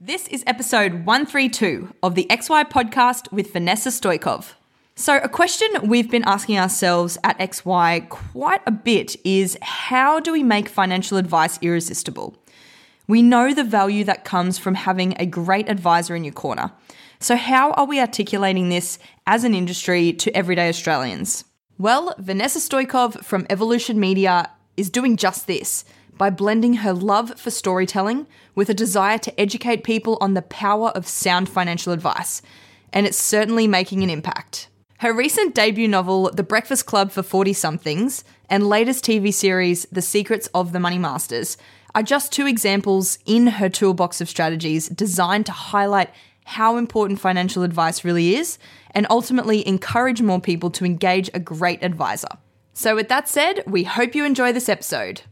This is episode 132 of the XY podcast with Vanessa Stoikov. So, a question we've been asking ourselves at XY quite a bit is how do we make financial advice irresistible? We know the value that comes from having a great advisor in your corner. So, how are we articulating this as an industry to everyday Australians? Well, Vanessa Stoikov from Evolution Media is doing just this by blending her love for storytelling with a desire to educate people on the power of sound financial advice, and it's certainly making an impact. Her recent debut novel, The Breakfast Club for 40 somethings, and latest TV series, The Secrets of the Money Masters, are just two examples in her toolbox of strategies designed to highlight how important financial advice really is and ultimately encourage more people to engage a great advisor. So, with that said, we hope you enjoy this episode.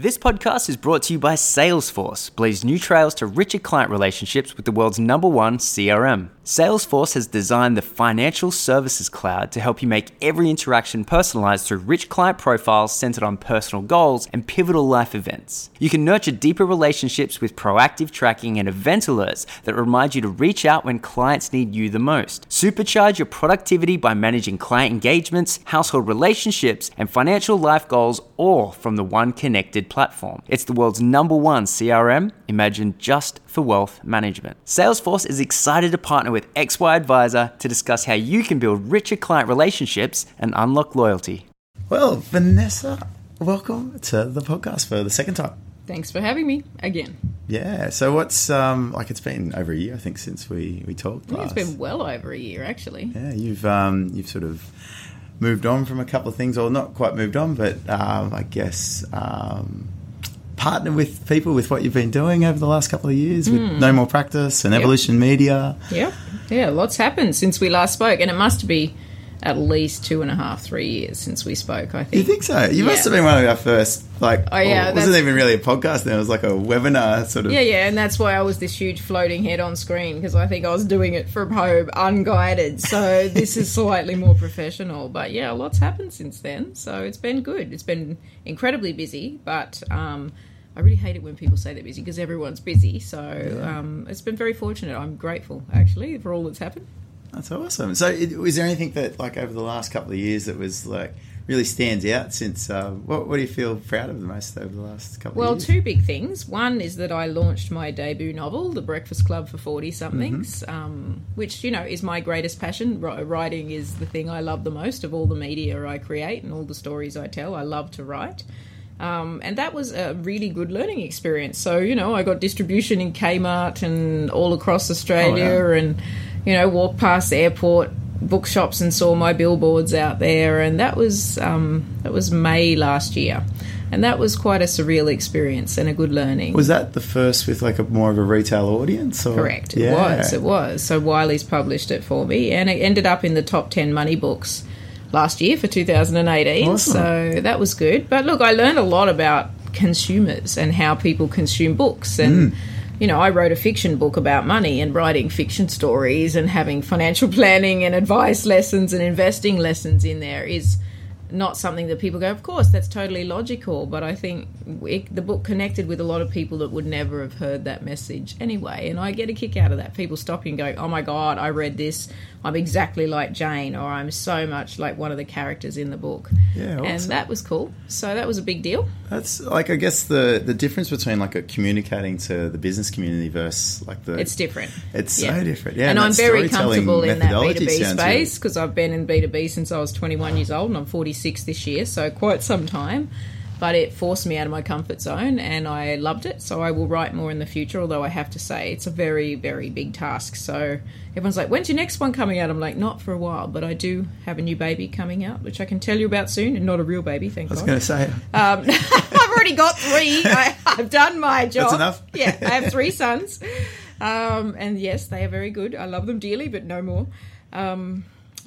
This podcast is brought to you by Salesforce, blaze new trails to richer client relationships with the world's number one CRM. Salesforce has designed the financial services cloud to help you make every interaction personalized through rich client profiles centered on personal goals and pivotal life events. You can nurture deeper relationships with proactive tracking and event alerts that remind you to reach out when clients need you the most. Supercharge your productivity by managing client engagements, household relationships, and financial life goals all from the one connected platform. It's the world's number one CRM, imagined just for wealth management. Salesforce is excited to partner with XY Advisor to discuss how you can build richer client relationships and unlock loyalty. Well, Vanessa, welcome to the podcast for the second time. Thanks for having me again. Yeah. So what's um like? It's been over a year, I think, since we we talked. I think last. it's been well over a year, actually. Yeah, you've um you've sort of moved on from a couple of things, or not quite moved on, but um, I guess um, partnered with people with what you've been doing over the last couple of years with No More Practice and Evolution Media. Yep. Yeah, lots happened since we last spoke, and it must be at least two and a half, three years since we spoke, I think. You think so? You must have been one of our first, like, Oh, yeah, it wasn't even really a podcast then, it was like a webinar sort of. Yeah, yeah, and that's why I was this huge floating head on screen because I think I was doing it from home, unguided. So this is slightly more professional, but yeah, lots happened since then. So it's been good. It's been incredibly busy, but um, I really hate it when people say they're busy because everyone's busy. So um, it's been very fortunate. I'm grateful actually for all that's happened. That's awesome. So, it, was there anything that, like, over the last couple of years that was, like, really stands out since, uh, what, what do you feel proud of the most over the last couple Well, of years? two big things. One is that I launched my debut novel, The Breakfast Club for 40 somethings, um, which, you know, is my greatest passion. Writing is the thing I love the most of all the media I create and all the stories I tell. I love to write. Um, and that was a really good learning experience. So, you know, I got distribution in Kmart and all across Australia Oh, wow. and, you know, walked past airport bookshops and saw my billboards out there. And that was, um, that was May last year. And that was quite a surreal experience and a good learning. Was that the first with, like, a more of a retail audience? Or? Correct. It Yeah. was. It was. So Wiley's published it for me, and it ended up in the top ten money books last year for 2018. Awesome. So that was good. But look, I learned a lot about consumers and how people consume books Mm. and. You know, I wrote a fiction book about money and writing fiction stories and having financial planning and advice lessons and investing lessons in there is not something that people go, of course, that's totally logical. But I think it, the book connected with a lot of people that would never have heard that message anyway. And I get a kick out of that. People stopping and going, oh my God, I read this. I'm exactly like Jane, or I'm so much like one of the characters in the book. Yeah, And that was cool. So that was a big deal. That's, like, I guess the, the difference between, like, a communicating to the business community versus, like, the. It's different. It's Yeah. so different. Yeah. and I'm very comfortable in that B2B space because I've been in B2B since I was 21 years old and I'm 46 this year, so quite some time. But it forced me out of my comfort zone and I loved it. So I will write more in the future, although I have to say it's a very, very big task. So everyone's like, when's your next one coming out? I'm like, not for a while, but I do have a new baby coming out, which I can tell you about soon, and not a real baby, thank God. I was going to say, Um, I've already got three. I, I've done my job. That's enough? Yeah, I have three sons, um, and yes, they are very good. I love them dearly, but no more. Um,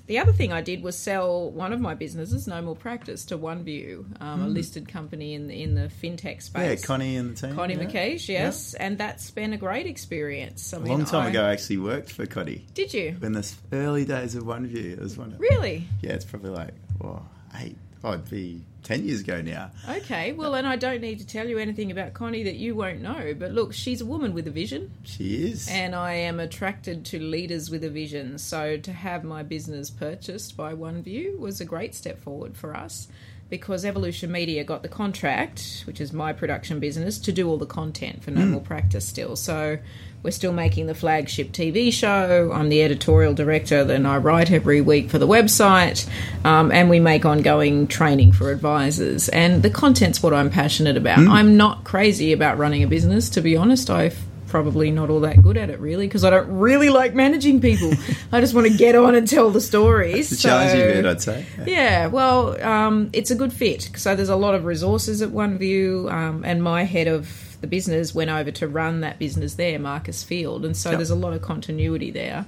the other thing I did was sell one of my businesses, No More Practice, to OneView, um, a listed company in the, in the fintech space. yeah. Connie and the team. Connie yeah. Yes, and that's been a great experience. I A mean, long time I- ago, I actually worked for Connie. Did you In the early days of OneView, it was one of really? Yeah, it's probably like, well, eight, it'd be ten years ago now. Okay, well, and I don't need to tell you anything about Connie that you won't know. But look, she's a woman with a vision, She is. and I am attracted to leaders with a vision. So to have my business purchased by OneView was a great step forward for us. Because Evolution Media got the contract, which is my production business, to do all the content for hmm. No More Practice still. So we're still making the flagship TV show. I'm the editorial director, and I write every week for the website, um, and we make ongoing training for advisors. And the content's what I'm passionate about. I'm not crazy about running a business, to be honest. I've probably not all that good at it really because I don't really like managing people. I just want to get on and tell the stories. It's a challenging So- bit, I'd say. yeah, well, um, it's a good fit. So there's a lot of resources at OneView, um, and my head of the business went over to run that business there, Marcus Field, and so Yep. there's a lot of continuity there.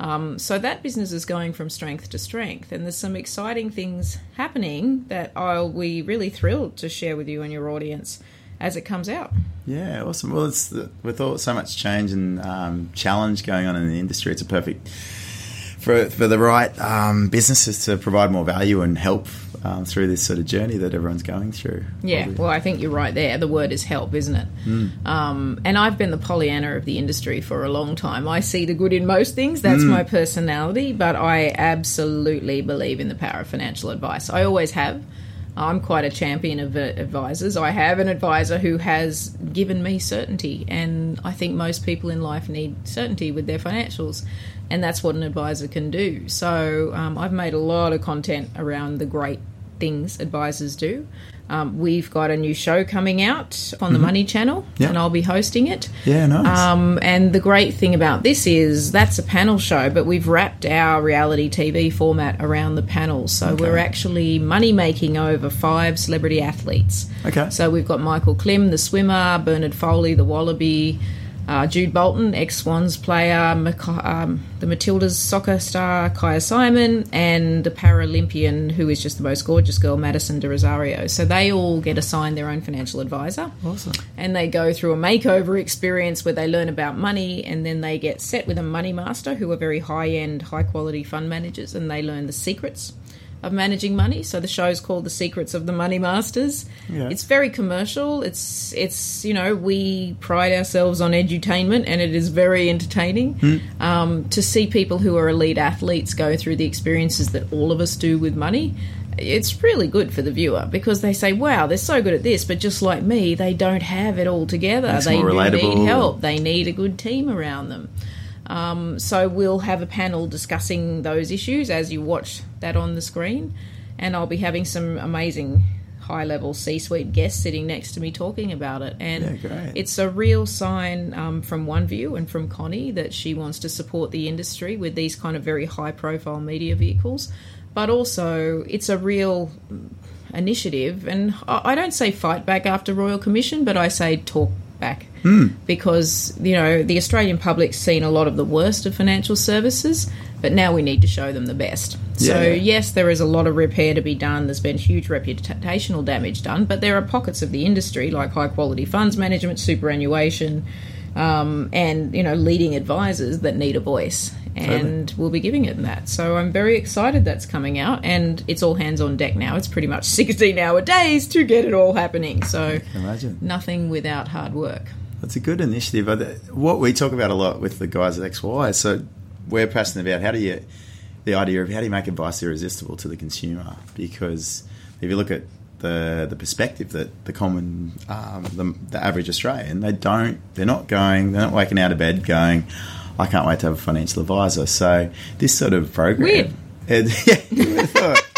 Um, so that business is going from strength to strength, and there's some exciting things happening that I'll be really thrilled to share with you and your audience as it comes out. Yeah, awesome. Well, it's the, with all so much change and um, challenge going on in the industry, it's a perfect for for the right um, businesses to provide more value and help um, through this sort of journey that everyone's going through. Yeah, well, I think you're right there. The word is help, isn't it? Um, and I've been the Pollyanna of the industry for a long time. I see the good in most things. That's my personality, but I absolutely believe in the power of financial advice. I always have. I'm quite a champion of advisors. I have an advisor who has given me certainty, and I think most people in life need certainty with their financials, and that's what an advisor can do. So um, I've made a lot of content around the great things advisors do. Um, we've got a new show coming out on the Money Channel, Yeah. and I'll be hosting it. Yeah, nice. Um, and the great thing about this is that's a panel show, but we've wrapped our reality TV format around the panels. So we're actually money making over five celebrity athletes. Okay. So we've got Michael Klim, the swimmer, Bernard Foley, the wallaby, uh, Jude Bolton, ex Swans player, Mac- um, the Matildas soccer star, Kyah Simon, and the Paralympian, who is just the most gorgeous girl, Madison de Rozario. So they all get assigned their own financial advisor awesome. and they go through a makeover experience where they learn about money and then they get set with a money master who are very high end, high quality fund managers and they learn the secrets of managing money. So the show's called The Secrets of the Money Masters. Yeah. It's very commercial. It's it's you know, we pride ourselves on edutainment and it is very entertaining. Um, to see people who are elite athletes go through the experiences that all of us do with money it's really good for the viewer because they say, "Wow, they're so good at this, but just like me, they don't have it all together. They need help. They need a good team around them." Um, so we'll have a panel discussing those issues as you watch that on the screen, and I'll be having some amazing high-level C-suite guests sitting next to me talking about it. And Yeah, it's a real sign um, from OneView and from Connie that she wants to support the industry with these kind of very high-profile media vehicles, but also it's a real initiative. And I I don't say fight back after Royal Commission, but I say talk back because you know the Australian public's seen a lot of the worst of financial services, but now we need to show them the best. So yes, there is a lot of repair to be done. There's been huge reputational damage done, but there are pockets of the industry like high quality funds management, superannuation, um, and you know leading advisors that need a voice. And we'll be giving it in that. So I'm very excited that's coming out, and it's all hands on deck now. It's pretty much 16 hour days to get it all happening. So Imagine. nothing without hard work. That's a good initiative. But what we talk about a lot with the guys at XY, so we're passionate about how do you, the idea of how do you make advice irresistible to the consumer? Because if you look at the the perspective that the common, um, the, the average Australian, they don't, they're not going, they're not waking out of bed going, I can't wait to have a financial advisor. So this sort of program, Weird. It, yeah, you would have thought.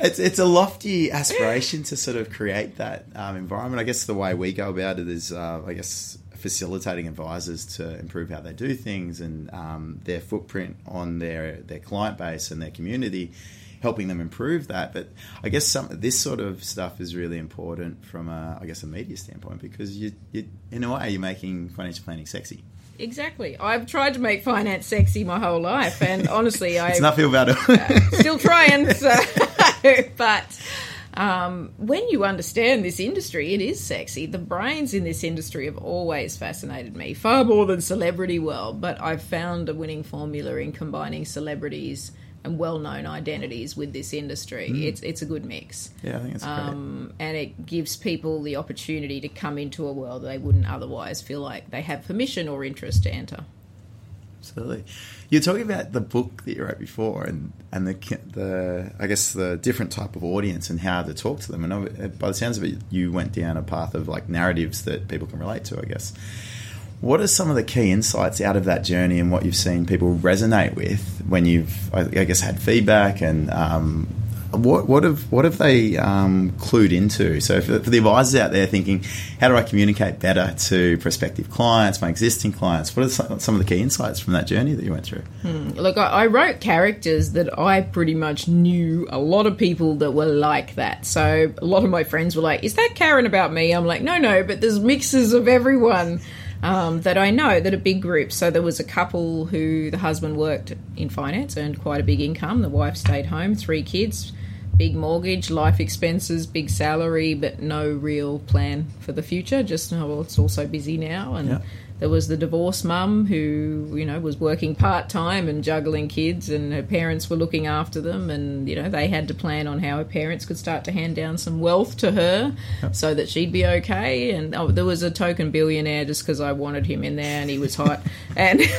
It's it's a lofty aspiration to sort of create that um, environment. I guess the way we go about it is, uh, I guess, facilitating advisors to improve how they do things and um, their footprint on their their client base and their community, helping them improve that. But I guess some this sort of stuff is really important from a I guess a media standpoint because you, you in a way you're making financial planning sexy. Exactly. I've tried to make finance sexy my whole life, and honestly, I It's not feel better. still trying. So, but um, when you understand this industry, it is sexy. The brains in this industry have always fascinated me, far more than celebrity world. But I've found a winning formula in combining celebrities and well-known identities with this industry. It's it's a good mix. Yeah, I think it's great. Um, and it gives people the opportunity to come into a world they wouldn't otherwise feel like they have permission or interest to enter. Absolutely. You're talking about the book that you wrote before, and and the the I guess the different type of audience and how to talk to them. And by the sounds of it, you went down a path of like narratives that people can relate to. I guess. What are some of the key insights out of that journey and what you've seen people resonate with when you've, I guess, had feedback and um, what, what have what have they um, clued into? So for, the advisors out there thinking, how do I communicate better to prospective clients, my existing clients? What are some, some of the key insights from that journey that you went through? Hmm. Look, I, I wrote characters that I pretty much knew a lot of people that were like that. So a lot of my friends were like, "Is that Karen about me?" I'm like, "No, no," but there's mixes of everyone um, that I know that are big groups. So there was a couple who the husband worked in finance, earned quite a big income. The wife stayed home, three kids, big mortgage, life expenses, big salary, but no real plan for the future. Just, oh, well, it's also busy now. And yeah. There was the divorced mum who, you know, was working part time and juggling kids, and her parents were looking after them, and you know they had to plan on how her parents could start to hand down some wealth to her, yep. so that she'd be okay. And oh, there was a token billionaire just because I wanted him in there, and he was hot, and.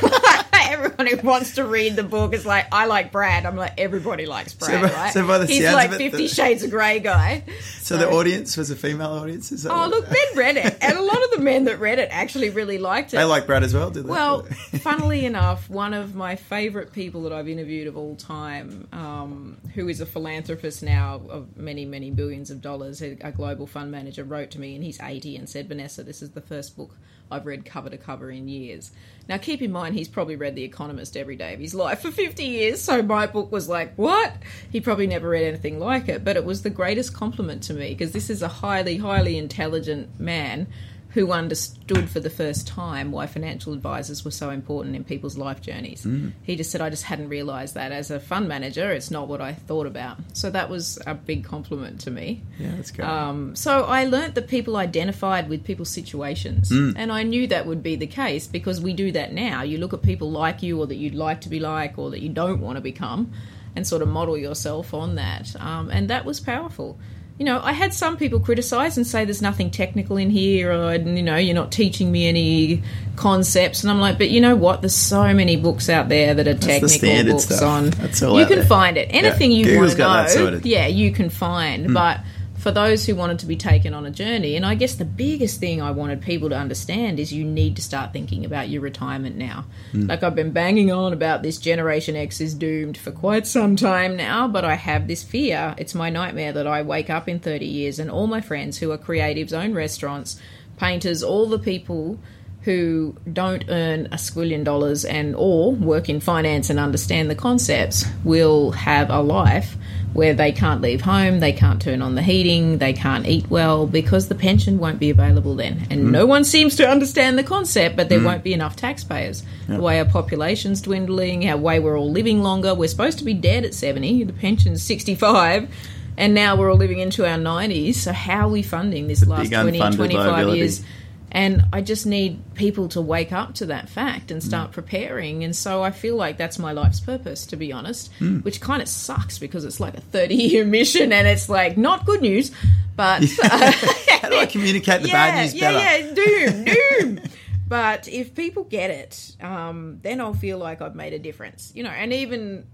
everyone who wants to read the book is like, I like Brad. I'm like, everybody likes Brad, so, right? So by the He's like Fifty the, Shades of Grey guy. So, so, the audience was a female audience. Is that oh, look, men read it, and a lot of the men that read it actually really liked it. They like Brad as well, did they? Well, funnily enough, one of my favourite people that I've interviewed of all time, um, who is a philanthropist now of many, many billions of dollars, a global fund manager, wrote to me, and he's 80, and said, Vanessa, this is the first book I've read cover to cover in years. Now, keep in mind, he's probably read The Economist every day of his life for 50 years, so my book was like, what? He probably never read anything like it, but it was the greatest compliment to me because this is a highly, highly intelligent man who understood for the first time why financial advisors were so important in people's life journeys. Mm. He just said, I just hadn't realised that as a fund manager, it's not what I thought about. So that was a big compliment to me. Yeah, that's good. Um, so I learnt that people identified with people's situations. Mm. And I knew that would be the case because we do that now. You look at people like you or that you'd like to be like or that you don't want to become and sort of model yourself on that. Um, and that was powerful you know, I had some people criticize and say there's nothing technical in here, or you know, you're not teaching me any concepts. And I'm like, but you know what? There's so many books out there that are That's technical books stuff. on. That's all you can there. find it. Anything yeah. you want to know, yeah, you can find. Mm. But for those who wanted to be taken on a journey. And I guess the biggest thing I wanted people to understand is you need to start thinking about your retirement now. Mm. Like I've been banging on about this Generation X is doomed for quite some time now, but I have this fear. It's my nightmare that I wake up in 30 years and all my friends who are creatives, own restaurants, painters, all the people who don't earn a squillion dollars and or work in finance and understand the concepts will have a life where they can't leave home, they can't turn on the heating, they can't eat well because the pension won't be available then. And mm. no one seems to understand the concept, but there mm. won't be enough taxpayers. Yep. The way our population's dwindling, our way we're all living longer, we're supposed to be dead at 70, the pension's 65. And now we're all living into our 90s. So, how are we funding this the last 20, 25 years? And I just need people to wake up to that fact and start mm. preparing. And so I feel like that's my life's purpose, to be honest, mm. which kind of sucks because it's like a 30 year mission and it's like not good news, but. Uh, How do I communicate the yeah, bad news yeah, better? Yeah, doom, doom. but if people get it, um, then I'll feel like I've made a difference, you know, and even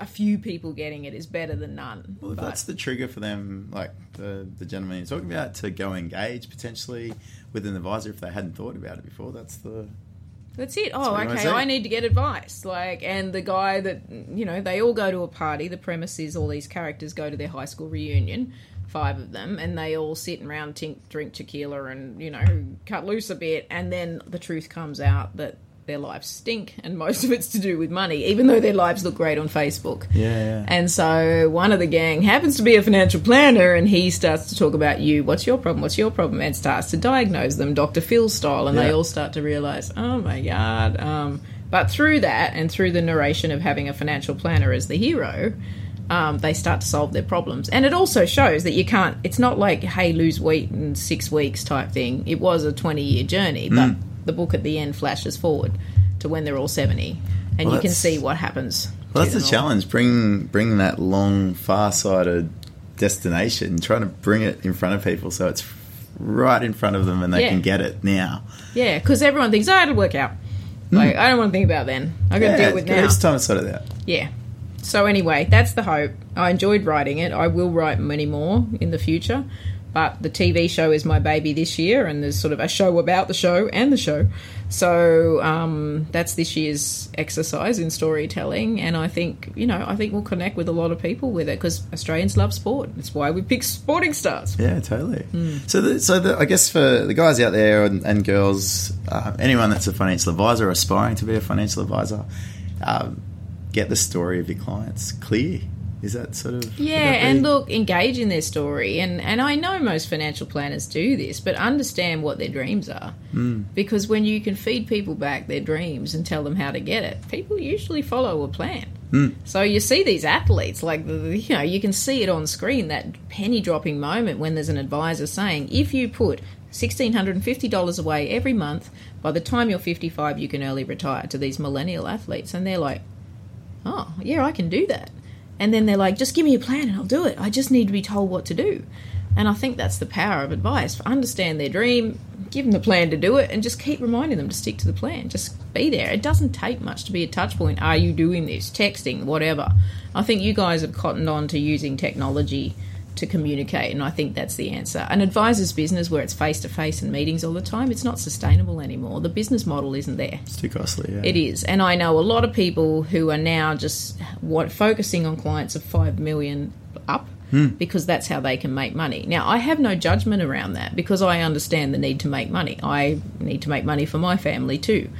a few people getting it is better than none. Well, if but, that's the trigger for them, like the, the gentleman you're talking about, to go engage potentially with an advisor if they hadn't thought about it before. That's the that's it. Oh, okay. I need to get advice. Like, and the guy that you know, they all go to a party. The premise is all these characters go to their high school reunion, five of them, and they all sit around, tink, drink tequila, and you know, cut loose a bit. And then the truth comes out that their lives stink, and most of it's to do with money, even though their lives look great on Facebook. Yeah, yeah. And so one of the gang happens to be a financial planner, and he starts to talk about you. What's your problem? What's your problem? And starts to diagnose them, Dr. Phil style, and yeah. they all start to realize, oh my god. Um, but through that, and through the narration of having a financial planner as the hero. Um, they start to solve their problems. And it also shows that you can't, it's not like, hey, lose weight in six weeks type thing. It was a 20 year journey, but mm the book at the end flashes forward to when they're all 70 and well, you can see what happens Well, that's the challenge. Bring bring that long, far-sighted destination. Trying to bring it in front of people so it's right in front of them and they Yeah. can get it now. Yeah, because everyone thinks, oh, it'll work out. Like, I don't want to think about then. I got to deal with Hmm. now. It's time to sort it out. Yeah. So anyway, that's the hope. I enjoyed writing it. I will write many more in the future. But the TV show is my baby this year, and there's sort of a show about the show and the show. So um, that's this year's exercise in storytelling, and I think you know I think we'll connect with a lot of people with it because Australians love sport. That's why we pick sporting stars. Yeah, totally. Hmm. So, the, so the, I guess for the guys out there and, and girls, uh, anyone that's a financial advisor aspiring to be a financial advisor, um, get the story of your clients clear. Is that sort of Yeah, and look, engage in their story, and and I know most financial planners do this, but understand what their dreams are, mm. because when you can feed people back their dreams and tell them how to get it, people usually follow a plan. Mm. So you see these athletes, like you know, you can see it on screen that penny dropping moment when there's an advisor saying, if you put sixteen hundred and fifty dollars away every month, by the time you're fifty five, you can early retire to these millennial athletes, and they're like, oh yeah, I can do that. And then they're like, just give me a plan and I'll do it. I just need to be told what to do. And I think that's the power of advice. Understand their dream, give them the plan to do it, and just keep reminding them to stick to the plan. Just be there. It doesn't take much to be a touch point. Are you doing this? Texting, whatever. I think you guys have cottoned on to using technology to communicate, and I think that's the answer. An advisor's business where it's face to face and meetings all the time, it's not sustainable anymore. The business model isn't there. It's too costly. Yeah. It is, and I know a lot of people who are now just what focusing on clients of five million up hmm. because that's how they can make money. Now, I have no judgment around that because I understand the need to make money. I need to make money for my family too.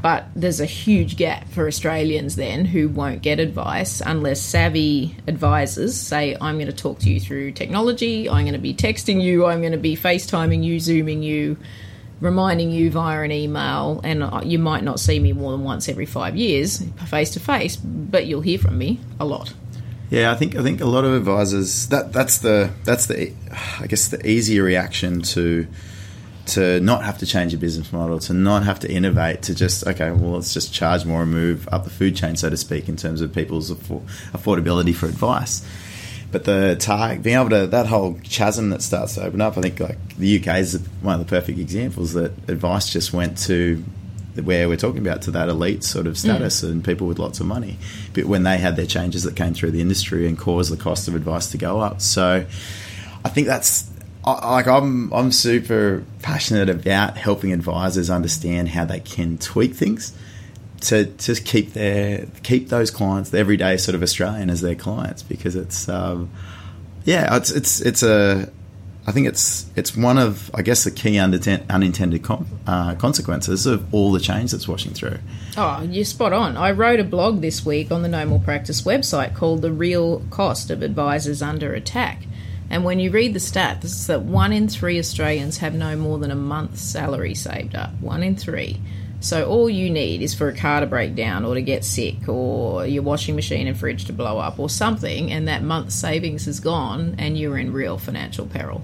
But there's a huge gap for Australians then who won't get advice unless savvy advisors say, I'm going to talk to you through technology, I'm going to be texting you, I'm going to be FaceTiming you, Zooming you, reminding you via an email, and uh, you might not see me more than once every five years, face to face, but you'll hear from me a lot. Yeah, I think I think a lot of advisors that that's the that's the I guess the easier reaction to to not have to change your business model, to not have to innovate, to just okay, well, let's just charge more and move up the food chain, so to speak, in terms of people's affor- affordability for advice. But the target, being able to that whole chasm that starts to open up, I think like the UK is one of the perfect examples that advice just went to where we're talking about to that elite sort of mm. status and people with lots of money. But when they had their changes that came through the industry and caused the cost of advice to go up, so I think that's I- like I'm I'm super passionate about helping advisors understand how they can tweak things to just keep their keep those clients, the everyday sort of Australian, as their clients because it's um, yeah it's it's it's a I think it's it's one of I guess the key unintended, unintended com- uh, consequences of all the change that's washing through. Oh, you're spot on. I wrote a blog this week on the No More Practice website called The Real Cost of Advisors Under Attack. And when you read the stats, that one in three Australians have no more than a month's salary saved up. One in three. So all you need is for a car to break down or to get sick or your washing machine and fridge to blow up or something, and that month's savings is gone and you're in real financial peril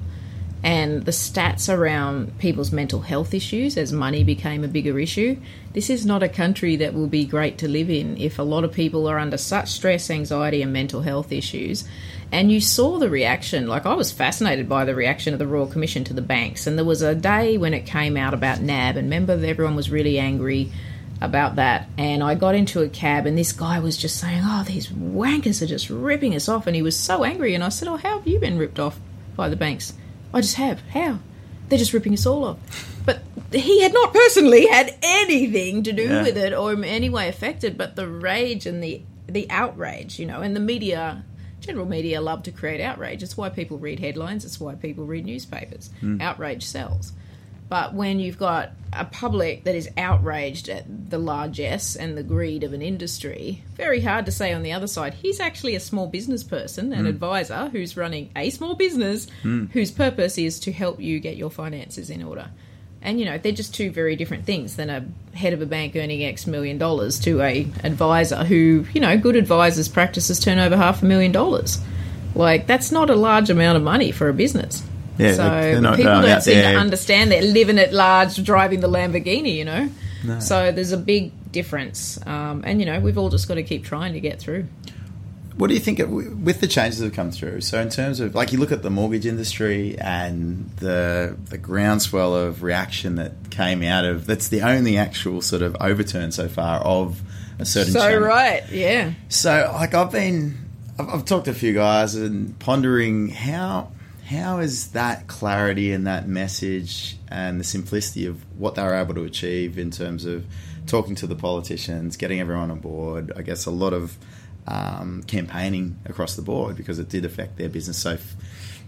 and the stats around people's mental health issues as money became a bigger issue. This is not a country that will be great to live in if a lot of people are under such stress, anxiety, and mental health issues. And you saw the reaction, like I was fascinated by the reaction of the Royal Commission to the banks. And there was a day when it came out about NAB, and remember, everyone was really angry about that. And I got into a cab, and this guy was just saying, Oh, these wankers are just ripping us off. And he was so angry. And I said, Oh, how have you been ripped off by the banks? I just have. How? They're just ripping us all off. But he had not personally had anything to do Yeah. with it or in any way affected, but the rage and the the outrage, you know, and the media general media love to create outrage. It's why people read headlines, it's why people read newspapers. Hmm. Outrage sells. But when you've got a public that is outraged at the largesse and the greed of an industry, very hard to say on the other side, he's actually a small business person, an hmm. advisor who's running a small business hmm. whose purpose is to help you get your finances in order. And you know, they're just two very different things than a head of a bank earning X million dollars to a advisor who, you know, good advisors practices turn over half a million dollars. Like that's not a large amount of money for a business. Yeah, so they're- people don't seem there- to understand they're living at large, driving the Lamborghini. You know, so there's a big difference. Um, and you know, we've all just got to keep trying to get through. What do you think with the changes that have come through? So, in terms of like you look at the mortgage industry and the the groundswell of reaction that came out of that's the only actual sort of overturn so far of a certain. So channel. right, yeah. So, like I've been, I've, I've talked to a few guys and pondering how how is that clarity and that message and the simplicity of what they were able to achieve in terms of talking to the politicians, getting everyone on board. I guess a lot of um, campaigning across the board because it did affect their business so f-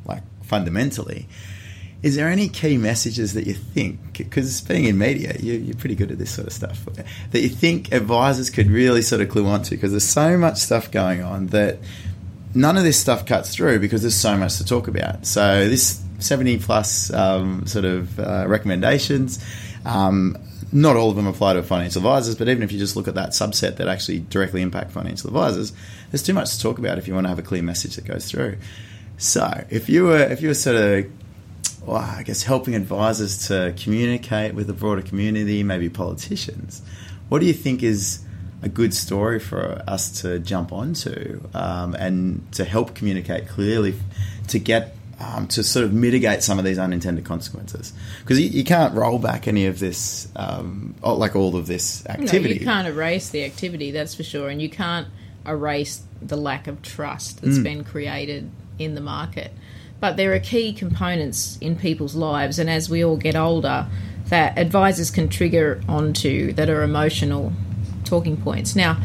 like fundamentally. Is there any key messages that you think, because being in media, you, you're pretty good at this sort of stuff, that you think advisors could really sort of clue onto? Because there's so much stuff going on that none of this stuff cuts through because there's so much to talk about. So this 70 plus um, sort of uh, recommendations. Um, not all of them apply to financial advisors, but even if you just look at that subset that actually directly impact financial advisors, there's too much to talk about if you want to have a clear message that goes through. So if you were if you were sort of well, I guess helping advisors to communicate with the broader community, maybe politicians, what do you think is a good story for us to jump onto um, and to help communicate clearly to get um, to sort of mitigate some of these unintended consequences. Because you, you, can't roll back any of this um, like all of this activity no, you can't erase the activity that's for sure and you can't erase the lack of trust that's mm. been created in the market. But there are key components in people's lives and as we all get older that advisors can trigger onto that are emotional talking points. Now,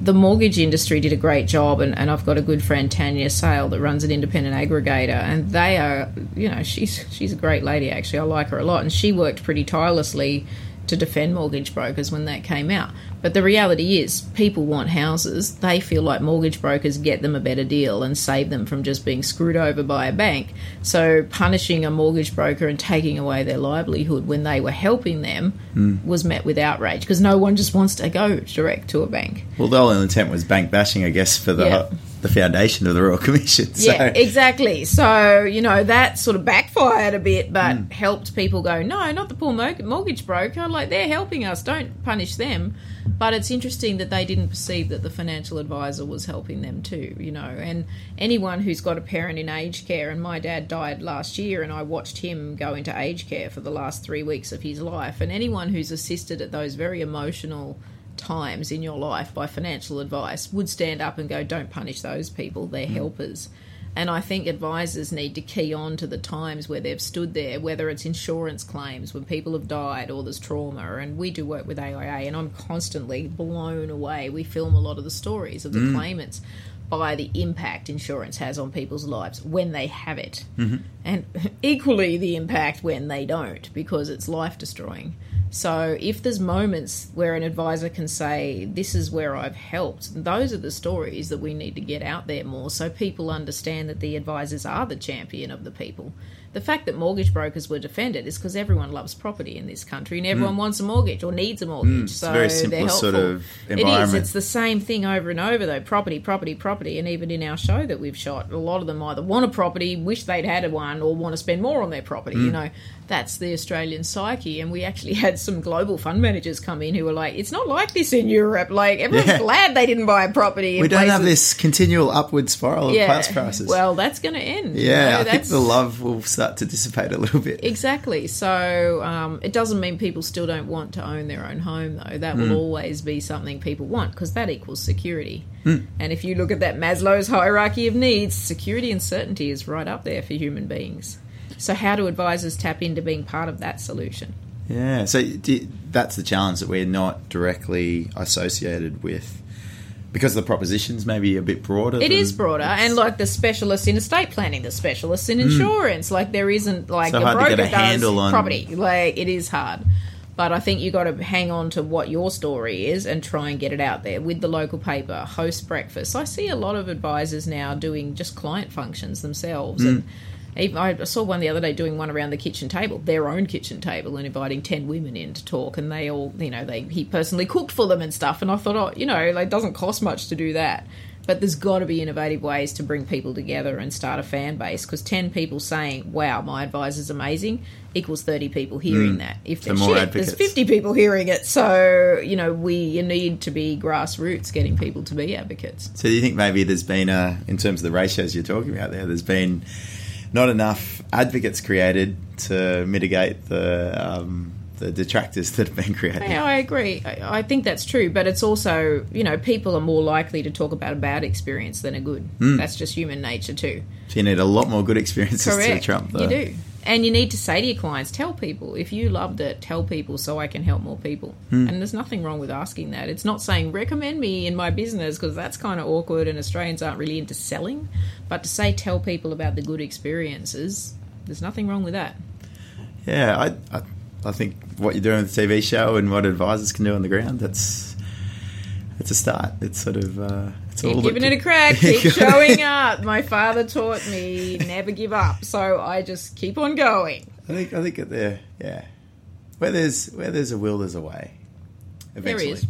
the mortgage industry did a great job, and, and I've got a good friend Tanya Sale that runs an independent aggregator, and they are, you know, she's she's a great lady actually. I like her a lot, and she worked pretty tirelessly to defend mortgage brokers when that came out. But the reality is, people want houses. They feel like mortgage brokers get them a better deal and save them from just being screwed over by a bank. So, punishing a mortgage broker and taking away their livelihood when they were helping them mm. was met with outrage because no one just wants to go direct to a bank. Well, the whole intent was bank bashing, I guess, for the. Yep the foundation of the Royal Commission. So. Yeah, exactly. So, you know, that sort of backfired a bit, but mm. helped people go, no, not the poor mortgage broker. Like, they're helping us. Don't punish them. But it's interesting that they didn't perceive that the financial advisor was helping them too, you know. And anyone who's got a parent in aged care, and my dad died last year, and I watched him go into aged care for the last three weeks of his life. And anyone who's assisted at those very emotional times in your life by financial advice would stand up and go, don't punish those people, they're mm. helpers. And I think advisors need to key on to the times where they've stood there, whether it's insurance claims, when people have died or there's trauma. And we do work with AIA, and I'm constantly blown away. We film a lot of the stories of the mm. claimants by the impact insurance has on people's lives when they have it, mm-hmm. and equally the impact when they don't, because it's life destroying. So if there's moments where an advisor can say, This is where I've helped, those are the stories that we need to get out there more so people understand that the advisors are the champion of the people the fact that mortgage brokers were defended is because everyone loves property in this country and everyone mm. wants a mortgage or needs a mortgage. Mm, so very simple they're helpful. sort of environment. It is. It's the same thing over and over though. Property, property, property, and even in our show that we've shot, a lot of them either want a property, wish they'd had one, or want to spend more on their property. Mm. You know, that's the Australian psyche. And we actually had some global fund managers come in who were like, "It's not like this in Europe. Like everyone's yeah. glad they didn't buy a property." we don't places. have this continual upward spiral of yeah. prices. Well, that's going to end. Yeah, you know, I think the love will start to dissipate a little bit. Exactly. So um, it doesn't mean people still don't want to own their own home, though. That will mm. always be something people want because that equals security. Mm. And if you look at that Maslow's hierarchy of needs, security and certainty is right up there for human beings. So, how do advisors tap into being part of that solution? Yeah, so that's the challenge that we're not directly associated with because the propositions maybe a bit broader. It is broader, and like the specialists in estate planning, the specialists in hmm. insurance, mm. like there isn't like so a broker does on... property. Like it is hard. But I think you got to hang on to what your story is and try and get it out there with the local paper, host breakfast. I see a lot of advisors now doing just client functions themselves, mm. and I saw one the other day doing one around the kitchen table, their own kitchen table, and inviting ten women in to talk, and they all, you know, they he personally cooked for them and stuff. And I thought, oh, you know, it doesn't cost much to do that. But there's got to be innovative ways to bring people together and start a fan base because 10 people saying, wow, my advisor's amazing equals 30 people hearing mm. that. If So they're more shit, there's 50 people hearing it. So, you know, we you need to be grassroots getting people to be advocates. So do you think maybe there's been a, in terms of the ratios you're talking about there, there's been not enough advocates created to mitigate the um, the detractors that have been created? Yeah, I agree. I, I think that's true, but it's also, you know, people are more likely to talk about a bad experience than a good. That's just human nature too. So you need a lot more good experiences Correct. to trump the. You do. And you need to say to your clients, tell people. If you loved it, tell people so I can help more people. Hmm. And there's nothing wrong with asking that. It's not saying recommend me in my business because that's kind of awkward and Australians aren't really into selling. But to say tell people about the good experiences, there's nothing wrong with that. Yeah, I, I, I think what you're doing with the TV show and what advisors can do on the ground, that's it's a start. It's sort of uh, it's Keep all giving that- it a crack. Keep showing up. My father taught me never give up, so I just keep on going. I think I think at there, yeah, where there's where there's a will, there's a way. There Eventually. is.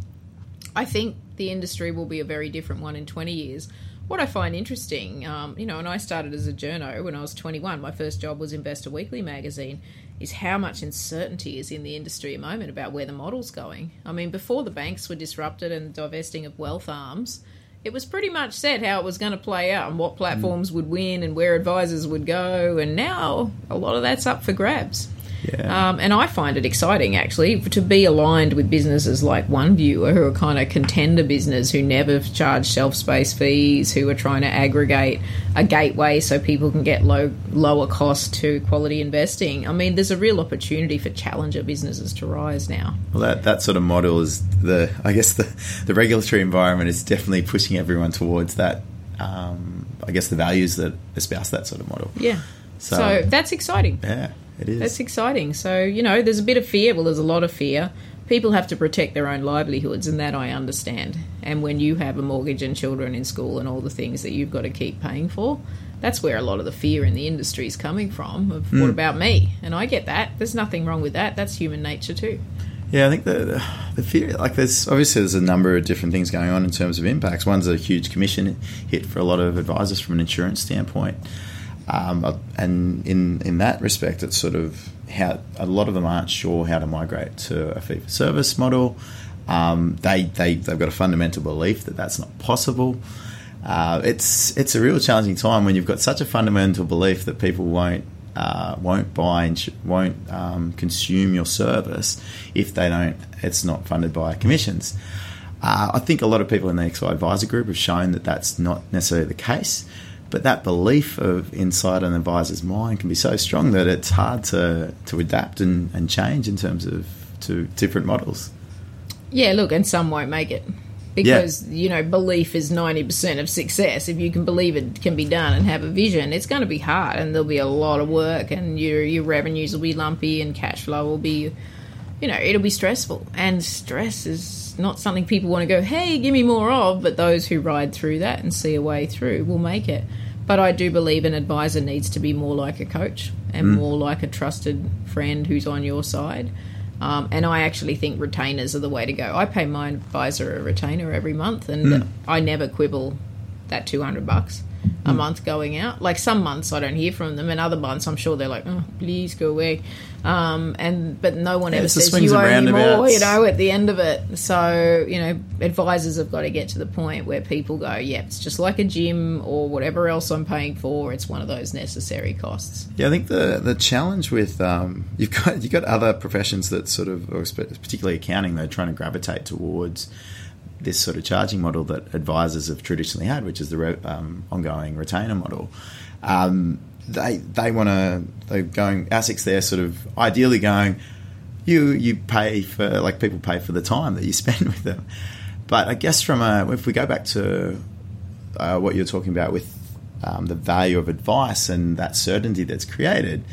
I think the industry will be a very different one in 20 years. What I find interesting, um, you know, and I started as a journo when I was 21. My first job was Investor Weekly magazine. Is how much uncertainty is in the industry at the moment about where the model's going. I mean, before the banks were disrupted and divesting of wealth arms, it was pretty much set how it was going to play out and what mm. platforms would win and where advisors would go. And now a lot of that's up for grabs. Yeah. Um, and I find it exciting actually to be aligned with businesses like OneViewer, who are kind of contender business, who never charge shelf space fees, who are trying to aggregate a gateway so people can get low lower cost to quality investing. I mean, there's a real opportunity for challenger businesses to rise now. Well, that, that sort of model is the, I guess the, the regulatory environment is definitely pushing everyone towards that. Um, I guess the values that espouse that sort of model. Yeah. So- so that's exciting. Yeah, it is. That's exciting. So, you know, there's a bit of fear. Well, there's a lot of fear. People have to protect their own livelihoods, and that I understand. And when you have a mortgage and children in school and all the things that you've got to keep paying for, that's where a lot of the fear in the industry is coming from of what hmm. about me? And I get that. There's nothing wrong with that. That's human nature too. Yeah, I think the, the the fear like there's obviously there's a number of different things going on in terms of impacts. One's a huge commission hit for a lot of advisors from an insurance standpoint, um, and in in that respect, it's sort of how a lot of them aren't sure how to migrate to a fee for service model. Um, they they they've got a fundamental belief that that's not possible. Uh, it's it's a real challenging time when you've got such a fundamental belief that people won't uh, won't buy and sh- won't um, consume your service if they don't. It's not funded by commissions. Uh, I think a lot of people in the XY advisor group have shown that that's not necessarily the case. But that belief of inside an advisor's mind can be so strong that it's hard to, to adapt and, and change in terms of to different models. Yeah, look, and some won't make it. Because, you know, belief is 90% of success. If you can believe it can be done and have a vision, it's going to be hard and there'll be a lot of work and your, your revenues will be lumpy and cash flow will be, you know, it'll be stressful. And stress is not something people want to go, hey, give me more of, but those who ride through that and see a way through will make it. But I do believe an advisor needs to be more like a coach and more like a trusted friend who's on your side. Um, and I actually think retainers are the way to go. I pay my advisor a retainer every month, and I never quibble that two hundred bucks a month going out. Like some months I don't hear from them, and other months I'm sure they're like, "Oh, please go away." Um, and but no one Yeah, ever says you owe me more. You know, at the end of it. So you know, advisors have got to get to the point where people go, "Yeah, it's just like a gym or whatever else I'm paying for. It's one of those necessary costs." Yeah, I think the the challenge with um, you've got you've got other professions that sort of, or particularly accounting, they're trying to gravitate towards this sort of charging model that advisors have traditionally had, which is the re- um, ongoing retainer model. Um, they they want to they're going ASICs. They're sort of ideally going. You you pay for like people pay for the time that you spend with them, but I guess from a if we go back to uh, what you're talking about with um, the value of advice and that certainty that's created,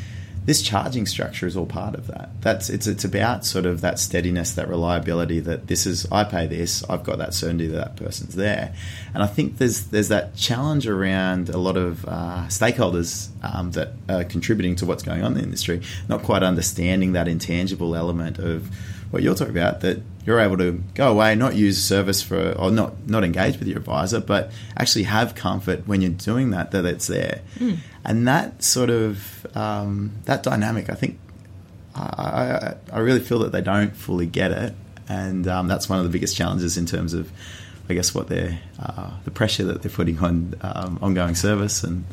this charging structure is all part of that. That's it's it's about sort of that steadiness, that reliability. That this is I pay this, I've got that certainty that that person's there, and I think there's there's that challenge around a lot of uh, stakeholders um, that are contributing to what's going on in the industry, not quite understanding that intangible element of what you're talking about that you're able to go away, not use service for, or not not engage with your advisor, but actually have comfort when you're doing that that it's there, mm. And that sort of um, that dynamic, I think, I, I, I really feel that they don't fully get it, and um, that's one of the biggest challenges in terms of, I guess, what they're uh, the pressure that they're putting on um, ongoing service and.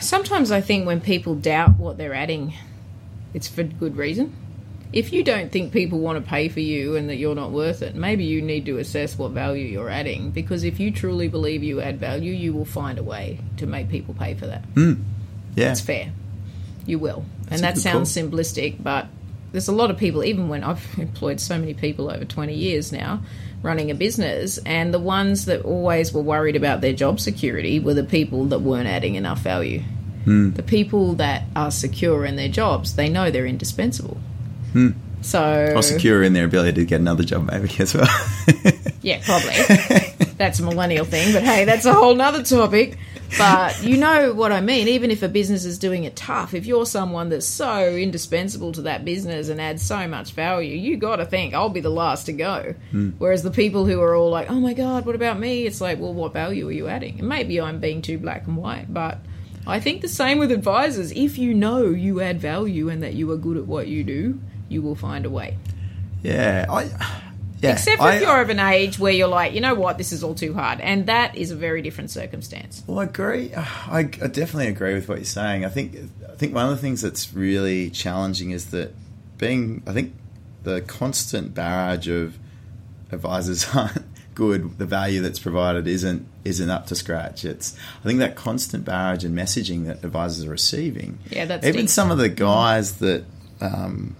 Sometimes I think when people doubt what they're adding, it's for good reason if you don't think people want to pay for you and that you're not worth it, maybe you need to assess what value you're adding. Because if you truly believe you add value, you will find a way to make people pay for that. Mm. Yeah. That's fair. You will. That's and that sounds call. simplistic, but there's a lot of people, even when I've employed so many people over 20 years now running a business, and the ones that always were worried about their job security were the people that weren't adding enough value. Mm. The people that are secure in their jobs, they know they're indispensable. Hmm. So or secure in their ability to get another job, maybe as well. yeah, probably. that's a millennial thing, but hey, that's a whole nother topic. But you know what I mean. Even if a business is doing it tough, if you're someone that's so indispensable to that business and adds so much value, you got to think I'll be the last to go. Mm. Whereas the people who are all like, "Oh my god, what about me?" It's like, well, what value are you adding? And maybe I'm being too black and white, but I think the same with advisors. If you know you add value and that you are good at what you do, you will find a way. Yeah, I. Yeah, Except if you're of an age where you're like, you know what, this is all too hard, and that is a very different circumstance. Well, I agree. I, I definitely agree with what you're saying. I think I think one of the things that's really challenging is that being, I think, the constant barrage of advisors aren't good. The value that's provided isn't isn't up to scratch. It's I think that constant barrage and messaging that advisors are receiving. Yeah, that's even deep. some of the guys that. Um,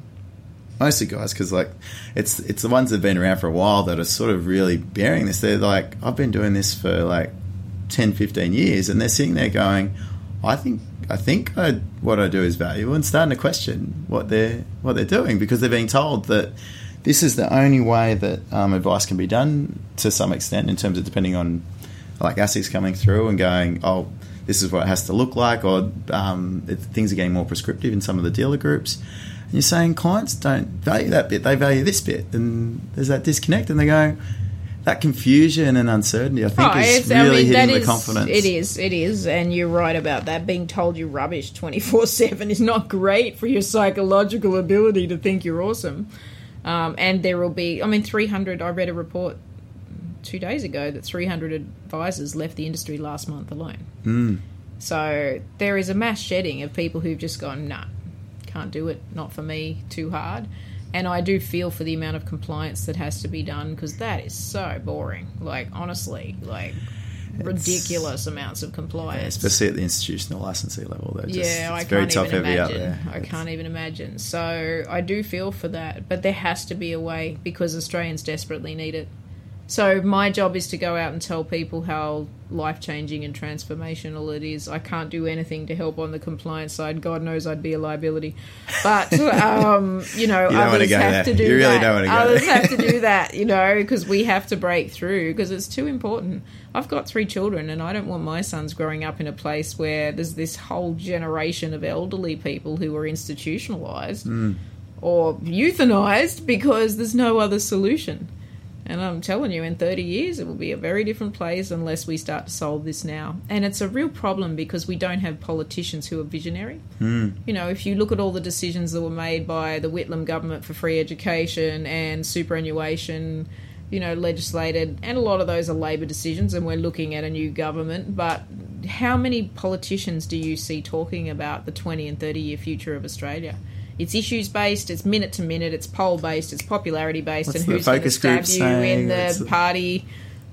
mostly guys because like it's it's the ones that've been around for a while that are sort of really bearing this. They're like i've been doing this for like 10 15 years and they're sitting there going i think i think I, what i do is valuable and starting to question what they're what they're doing because they're being told that this is the only way that um, advice can be done to some extent in terms of depending on like ASICs coming through and going oh this is what it has to look like or um, it, things are getting more prescriptive in some of the dealer groups and you're saying clients don't value that bit, they value this bit. And there's that disconnect, and they go, that confusion and uncertainty, I think, oh, is really I mean, hitting the confidence. It is, it is, and you're right about that. Being told you're rubbish 24 7 is not great for your psychological ability to think you're awesome. Um, and there will be, I mean, 300, I read a report two days ago that 300 advisors left the industry last month alone. Mm. So there is a mass shedding of people who've just gone, nah, can't do it, not for me, too hard. And I do feel for the amount of compliance that has to be done because that is so boring. Like, honestly, like ridiculous amounts of compliance. especially at the institutional licensee level. Though. Just, yeah, I can't even imagine. I can't even imagine. So I do feel for that, but there has to be a way because Australians desperately need it. So my job is to go out and tell people how life changing and transformational it is. I can't do anything to help on the compliance side. God knows I'd be a liability. But um, you know, you others have there. to do you really that. Don't want to go others have to do that. You know, because we have to break through because it's too important. I've got three children, and I don't want my sons growing up in a place where there's this whole generation of elderly people who are institutionalized mm. or euthanized because there's no other solution. And I'm telling you, in 30 years, it will be a very different place unless we start to solve this now. And it's a real problem because we don't have politicians who are visionary. Mm. You know, if you look at all the decisions that were made by the Whitlam government for free education and superannuation, you know, legislated, and a lot of those are Labor decisions, and we're looking at a new government. But how many politicians do you see talking about the 20 and 30 year future of Australia? It's issues based, it's minute to minute, it's poll based, it's popularity based, What's and who's going to stab you in the party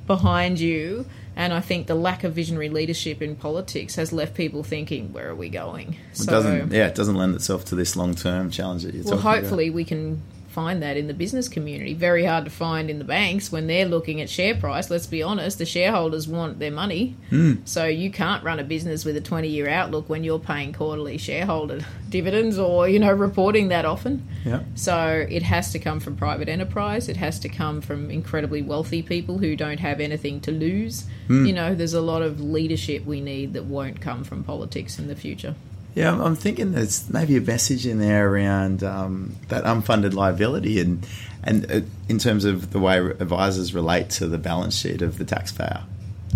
behind you. And I think the lack of visionary leadership in politics has left people thinking, "Where are we going?" It so, doesn't, yeah, it doesn't lend itself to this long term challenge that you're well, talking hopefully about. we can find that in the business community. Very hard to find in the banks when they're looking at share price. Let's be honest, the shareholders want their money. Hmm. So you can't run a business with a 20 year outlook when you're paying quarterly shareholder dividends or, you know, reporting that often. Yeah. So it has to come from private enterprise. It has to come from incredibly wealthy people who don't have anything to lose. You know, there's a lot of leadership we need that won't come from politics in the future. Yeah, I'm, thinking there's maybe a message in there around um, that unfunded liability and and uh, in terms of the way advisors relate to the balance sheet of the taxpayer.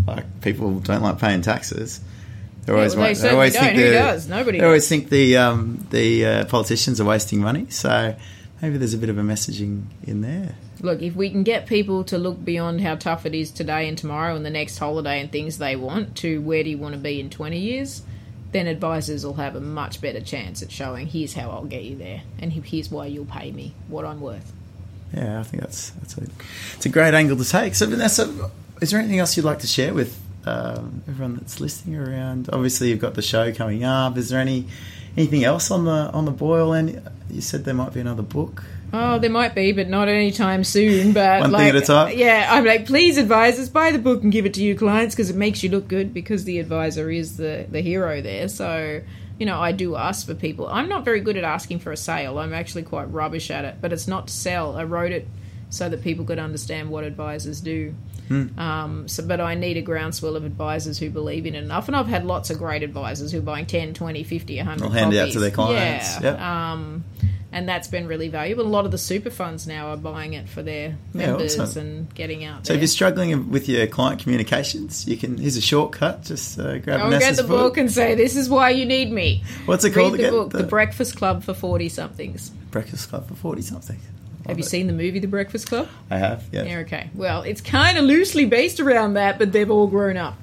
Like people don't like paying taxes. They always, well, they always think Who the- does? Nobody They always does. think the um, the uh, politicians are wasting money. So maybe there's a bit of a messaging in there. Look, if we can get people to look beyond how tough it is today and tomorrow and the next holiday and things they want to where do you want to be in 20 years, then advisors will have a much better chance at showing here's how I'll get you there and here's why you'll pay me what I'm worth. Yeah, I think that's that's a it's a great angle to take. So Vanessa, is there anything else you'd like to share with um, everyone that's listening around? Obviously, you've got the show coming up. Is there any anything else on the on the boil? And you said there might be another book. Oh, there might be, but not anytime soon. But One thing at a time? Yeah, I'm like, please, advisors, buy the book and give it to your clients because it makes you look good because the advisor is the the hero there. So, you know, I do ask for people. I'm not very good at asking for a sale. I'm actually quite rubbish at it, but it's not to sell. I wrote it so that people could understand what advisors do. Hmm. Um, so, but I need a groundswell of advisors who believe in it enough. And I've had lots of great advisors who are buying 10, 20, 50, 100 They'll hand it out to their clients. Yeah. Yep. Um, and that's been really valuable. A lot of the super funds now are buying it for their Yeah, members awesome. and getting out So there. if you're struggling with your client communications, you can. Here's a shortcut. Just uh, grab and get the book and say, "This is why you need me." What's it Read called the again? book, The Breakfast Club for Forty Somethings. Breakfast Club for forty something. Have you seen the movie The Breakfast Club? I have. Yeah. Yeah, okay. Well, it's kind of loosely based around that, but they've all grown up.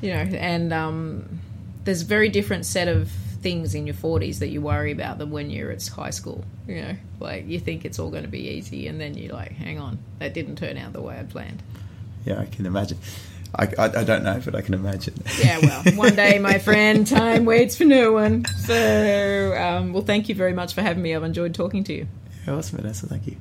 You know, and um, there's a very different set of things in your 40s that you worry about than when you're at high school. You know, like you think it's all going to be easy, and then you're like, hang on, that didn't turn out the way I planned. Yeah, I can imagine. I, I, I don't know, but I can imagine. Yeah, well, one day, my friend, time waits for no one. So, um, well, thank you very much for having me. I've enjoyed talking to you. Yeah, awesome, Vanessa. Thank you.